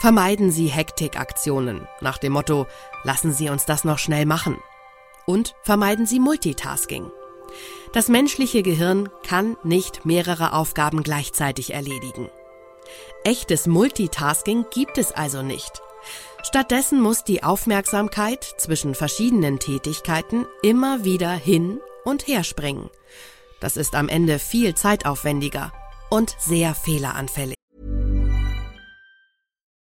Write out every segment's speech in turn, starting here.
Vermeiden Sie Hektikaktionen nach dem Motto, lassen Sie uns das noch schnell machen. Und vermeiden Sie Multitasking. Das menschliche Gehirn kann nicht mehrere Aufgaben gleichzeitig erledigen. Echtes Multitasking gibt es also nicht. Stattdessen muss die Aufmerksamkeit zwischen verschiedenen Tätigkeiten immer wieder hin und her springen. Das ist am Ende viel zeitaufwendiger und sehr fehleranfällig.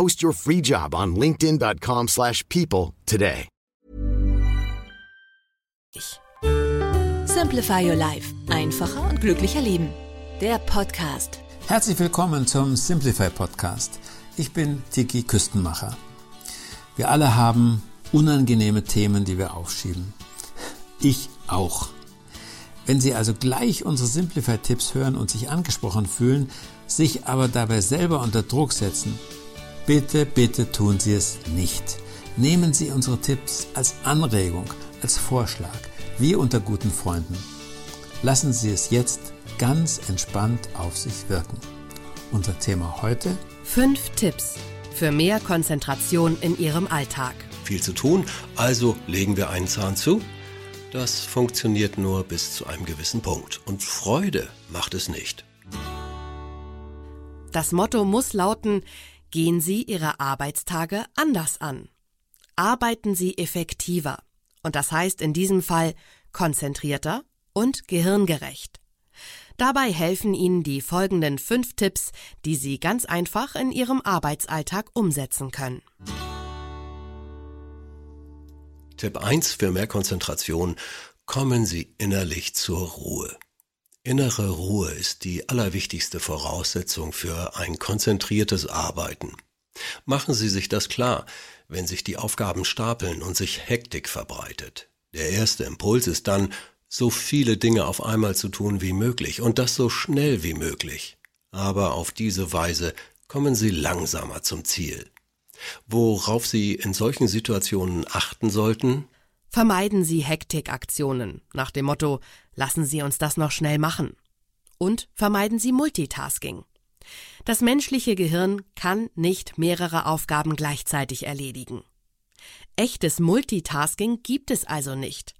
Post your free job on linkedin.com/people slash people today. Simplify Your Life. Einfacher und glücklicher Leben. Der Podcast. Herzlich willkommen zum Simplify Podcast. Ich bin Tiki Küstenmacher. Wir alle haben unangenehme Themen, die wir aufschieben. Ich auch. Wenn Sie also gleich unsere Simplify-Tipps hören und sich angesprochen fühlen, sich aber dabei selber unter Druck setzen, bitte, bitte tun Sie es nicht. Nehmen Sie unsere Tipps als Anregung, als Vorschlag, wie unter guten Freunden. Lassen Sie es jetzt ganz entspannt auf sich wirken. Unser Thema heute? Fünf Tipps für mehr Konzentration in Ihrem Alltag. Viel zu tun, also legen wir einen Zahn zu? Das funktioniert nur bis zu einem gewissen Punkt. Und Freude macht es nicht. Das Motto muss lauten, gehen Sie Ihre Arbeitstage anders an. Arbeiten Sie effektiver. Und das heißt in diesem Fall konzentrierter und gehirngerecht. Dabei helfen Ihnen die folgenden fünf Tipps, die Sie ganz einfach in Ihrem Arbeitsalltag umsetzen können. Tipp 1 für mehr Konzentration. Kommen Sie innerlich zur Ruhe. Innere Ruhe ist die allerwichtigste Voraussetzung für ein konzentriertes Arbeiten. Machen Sie sich das klar, wenn sich die Aufgaben stapeln und sich Hektik verbreitet. Der erste Impuls ist dann, so viele Dinge auf einmal zu tun wie möglich und das so schnell wie möglich. Aber auf diese Weise kommen Sie langsamer zum Ziel. Worauf Sie in solchen Situationen achten sollten? Vermeiden Sie Hektikaktionen nach dem Motto, lassen Sie uns das noch schnell machen. Und vermeiden Sie Multitasking. Das menschliche Gehirn kann nicht mehrere Aufgaben gleichzeitig erledigen. Echtes Multitasking gibt es also nicht.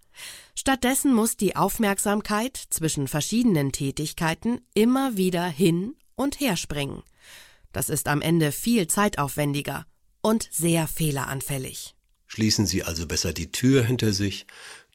Stattdessen muss die Aufmerksamkeit zwischen verschiedenen Tätigkeiten immer wieder hin und her springen. Das ist am Ende viel zeitaufwendiger und sehr fehleranfällig. Schließen Sie also besser die Tür hinter sich,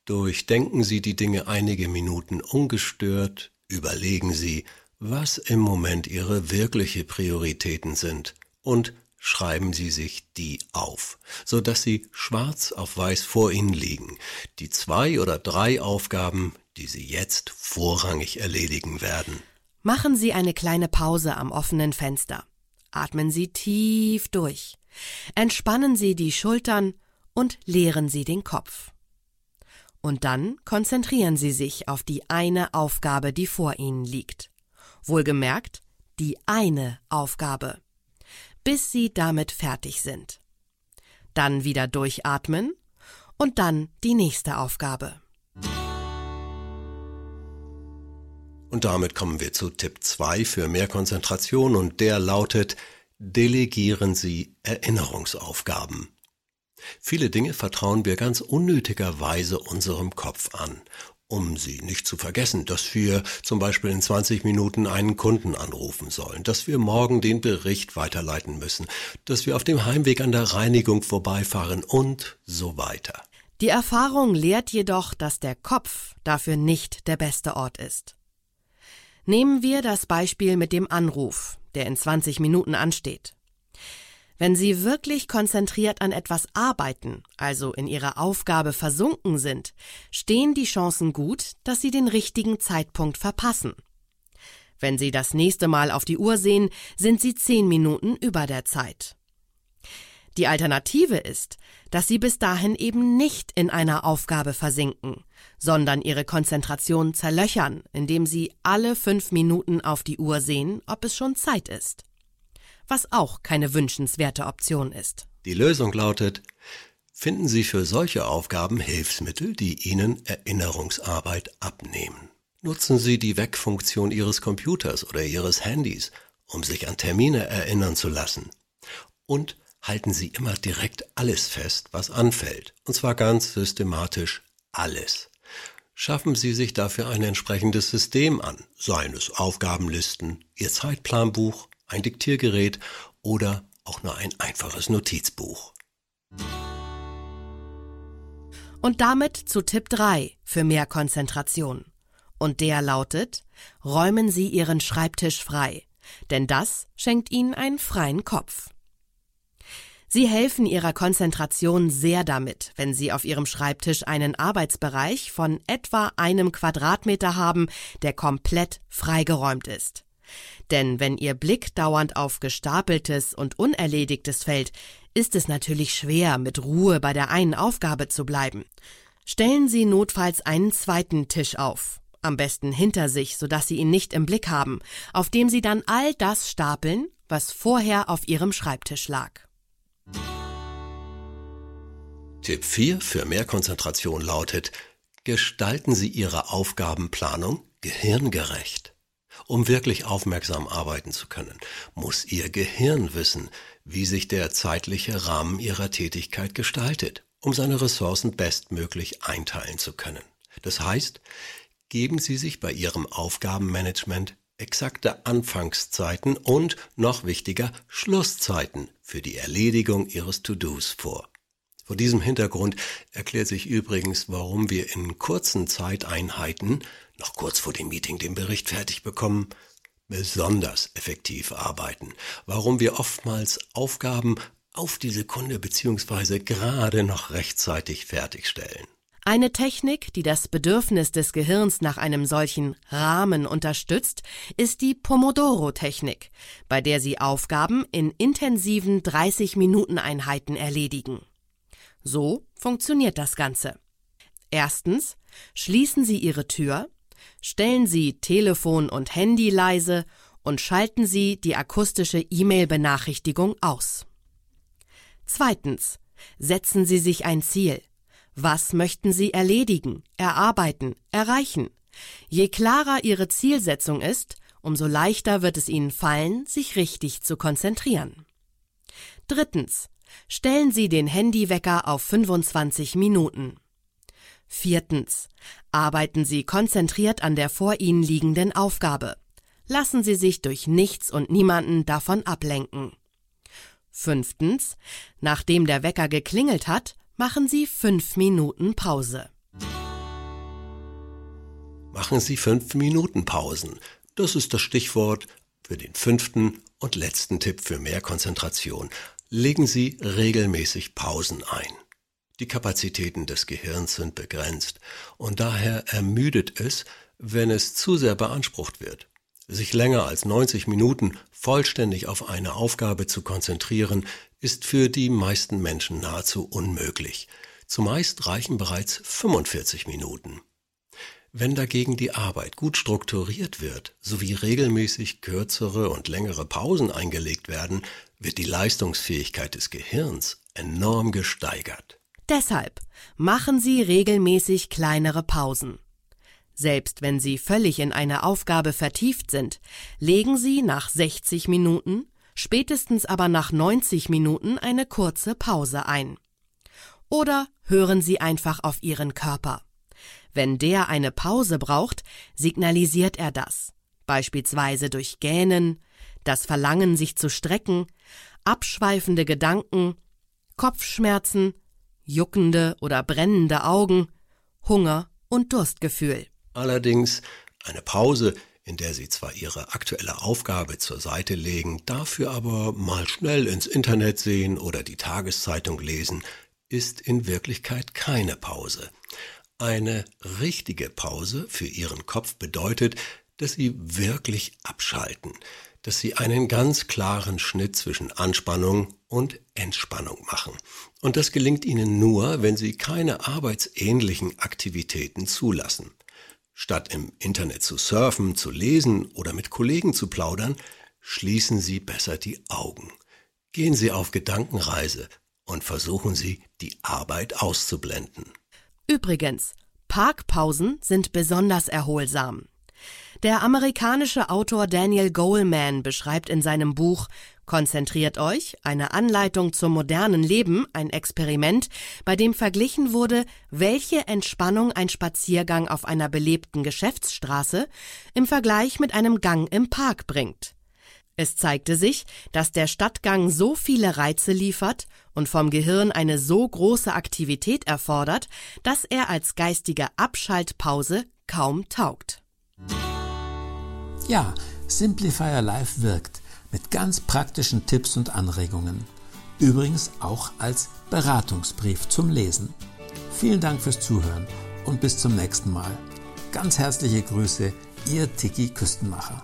durchdenken Sie die Dinge einige Minuten ungestört, überlegen Sie, was im Moment Ihre wirkliche Prioritäten sind und schreiben Sie sich die auf, so dass sie schwarz auf weiß vor Ihnen liegen, die zwei oder drei Aufgaben, die Sie jetzt vorrangig erledigen werden. Machen Sie eine kleine Pause am offenen Fenster. Atmen Sie tief durch. Entspannen Sie die Schultern und leeren Sie den Kopf. Und dann konzentrieren Sie sich auf die eine Aufgabe, die vor Ihnen liegt. Wohlgemerkt, die eine Aufgabe. Bis Sie damit fertig sind. Dann wieder durchatmen und dann die nächste Aufgabe. Und damit kommen wir zu Tipp 2 für mehr Konzentration und der lautet, delegieren Sie Erinnerungsaufgaben. Viele Dinge vertrauen wir ganz unnötigerweise unserem Kopf an, um sie nicht zu vergessen, dass wir zum Beispiel in 20 Minuten einen Kunden anrufen sollen, dass wir morgen den Bericht weiterleiten müssen, dass wir auf dem Heimweg an der Reinigung vorbeifahren und so weiter. Die Erfahrung lehrt jedoch, dass der Kopf dafür nicht der beste Ort ist. Nehmen wir das Beispiel mit dem Anruf, der in 20 Minuten ansteht. Wenn Sie wirklich konzentriert an etwas arbeiten, also in Ihrer Aufgabe versunken sind, stehen die Chancen gut, dass Sie den richtigen Zeitpunkt verpassen. Wenn Sie das nächste Mal auf die Uhr sehen, sind Sie zehn Minuten über der Zeit. Die Alternative ist, dass Sie bis dahin eben nicht in einer Aufgabe versinken, sondern Ihre Konzentration zerlöchern, indem Sie alle fünf Minuten auf die Uhr sehen, ob es schon Zeit ist. Was auch keine wünschenswerte Option ist. Die Lösung lautet, finden Sie für solche Aufgaben Hilfsmittel, die Ihnen Erinnerungsarbeit abnehmen. Nutzen Sie die Wegfunktion Ihres Computers oder Ihres Handys, um sich an Termine erinnern zu lassen. Und halten Sie immer direkt alles fest, was anfällt. Und zwar ganz systematisch alles. Schaffen Sie sich dafür ein entsprechendes System an, seien es Aufgabenlisten, Ihr Zeitplanbuch, ein Diktiergerät oder auch nur ein einfaches Notizbuch. Und damit zu Tipp 3 für mehr Konzentration. Und der lautet, räumen Sie Ihren Schreibtisch frei, denn das schenkt Ihnen einen freien Kopf. Sie helfen Ihrer Konzentration sehr damit, wenn Sie auf Ihrem Schreibtisch einen Arbeitsbereich von etwa einem Quadratmeter haben, der komplett freigeräumt ist. Denn wenn Ihr Blick dauernd auf Gestapeltes und Unerledigtes fällt, ist es natürlich schwer, mit Ruhe bei der einen Aufgabe zu bleiben. Stellen Sie notfalls einen zweiten Tisch auf, am besten hinter sich, sodass Sie ihn nicht im Blick haben, auf dem Sie dann all das stapeln, was vorher auf Ihrem Schreibtisch lag. Tipp 4 für mehr Konzentration lautet, gestalten Sie Ihre Aufgabenplanung gehirngerecht. Um wirklich aufmerksam arbeiten zu können, muss Ihr Gehirn wissen, wie sich der zeitliche Rahmen Ihrer Tätigkeit gestaltet, um seine Ressourcen bestmöglich einteilen zu können. Das heißt, geben Sie sich bei Ihrem Aufgabenmanagement exakte Anfangszeiten und, noch wichtiger, Schlusszeiten für die Erledigung Ihres To-Dos vor. Vor diesem Hintergrund erklärt sich übrigens, warum wir in kurzen Zeiteinheiten, noch kurz vor dem Meeting den Bericht fertig bekommen, besonders effektiv arbeiten, warum wir oftmals Aufgaben auf die Sekunde beziehungsweise gerade noch rechtzeitig fertigstellen. Eine Technik, die das Bedürfnis des Gehirns nach einem solchen Rahmen unterstützt, ist die Pomodoro-Technik, bei der Sie Aufgaben in intensiven 30-Minuten-Einheiten erledigen. So funktioniert das Ganze. Erstens schließen Sie Ihre Tür, stellen Sie Telefon und Handy leise und schalten Sie die akustische E-Mail-Benachrichtigung aus. Zweitens setzen Sie sich ein Ziel. Was möchten Sie erledigen, erarbeiten, erreichen? Je klarer Ihre Zielsetzung ist, umso leichter wird es Ihnen fallen, sich richtig zu konzentrieren. Drittens. Stellen Sie den Handywecker auf 25 Minuten. Viertens. Arbeiten Sie konzentriert an der vor Ihnen liegenden Aufgabe. Lassen Sie sich durch nichts und niemanden davon ablenken. Fünftens. Nachdem der Wecker geklingelt hat, machen Sie fünf Minuten Pause. Machen Sie fünf Minuten Pausen. Das ist das Stichwort für den fünften und letzten Tipp für mehr Konzentration. Legen Sie regelmäßig Pausen ein. Die Kapazitäten des Gehirns sind begrenzt und daher ermüdet es, wenn es zu sehr beansprucht wird. Sich länger als 90 Minuten vollständig auf eine Aufgabe zu konzentrieren, ist für die meisten Menschen nahezu unmöglich. Zumeist reichen bereits 45 Minuten. Wenn dagegen die Arbeit gut strukturiert wird, sowie regelmäßig kürzere und längere Pausen eingelegt werden, wird die Leistungsfähigkeit des Gehirns enorm gesteigert. Deshalb machen Sie regelmäßig kleinere Pausen. Selbst wenn Sie völlig in eine Aufgabe vertieft sind, legen Sie nach 60 Minuten, spätestens aber nach 90 Minuten eine kurze Pause ein. Oder hören Sie einfach auf Ihren Körper. Wenn der eine Pause braucht, signalisiert er das, beispielsweise durch Gähnen, das Verlangen, sich zu strecken, abschweifende Gedanken, Kopfschmerzen, juckende oder brennende Augen, Hunger und Durstgefühl. Allerdings eine Pause, in der Sie zwar Ihre aktuelle Aufgabe zur Seite legen, dafür aber mal schnell ins Internet sehen oder die Tageszeitung lesen, ist in Wirklichkeit keine Pause. Eine richtige Pause für Ihren Kopf bedeutet, dass Sie wirklich abschalten, dass sie einen ganz klaren Schnitt zwischen Anspannung und Entspannung machen. Und das gelingt ihnen nur, wenn sie keine arbeitsähnlichen Aktivitäten zulassen. Statt im Internet zu surfen, zu lesen oder mit Kollegen zu plaudern, schließen Sie besser die Augen. Gehen Sie auf Gedankenreise und versuchen Sie, die Arbeit auszublenden. Übrigens, Parkpausen sind besonders erholsam. Der amerikanische Autor Daniel Goleman beschreibt in seinem Buch Konzentriert euch, eine Anleitung zum modernen Leben, ein Experiment, bei dem verglichen wurde, welche Entspannung ein Spaziergang auf einer belebten Geschäftsstraße im Vergleich mit einem Gang im Park bringt. Es zeigte sich, dass der Stadtgang so viele Reize liefert und vom Gehirn eine so große Aktivität erfordert, dass er als geistige Abschaltpause kaum taugt. Ja, Simplifier Live wirkt mit ganz praktischen Tipps und Anregungen. Übrigens auch als Beratungsbrief zum Lesen. Vielen Dank fürs Zuhören und bis zum nächsten Mal. Ganz herzliche Grüße, Ihr Tiki Küstenmacher.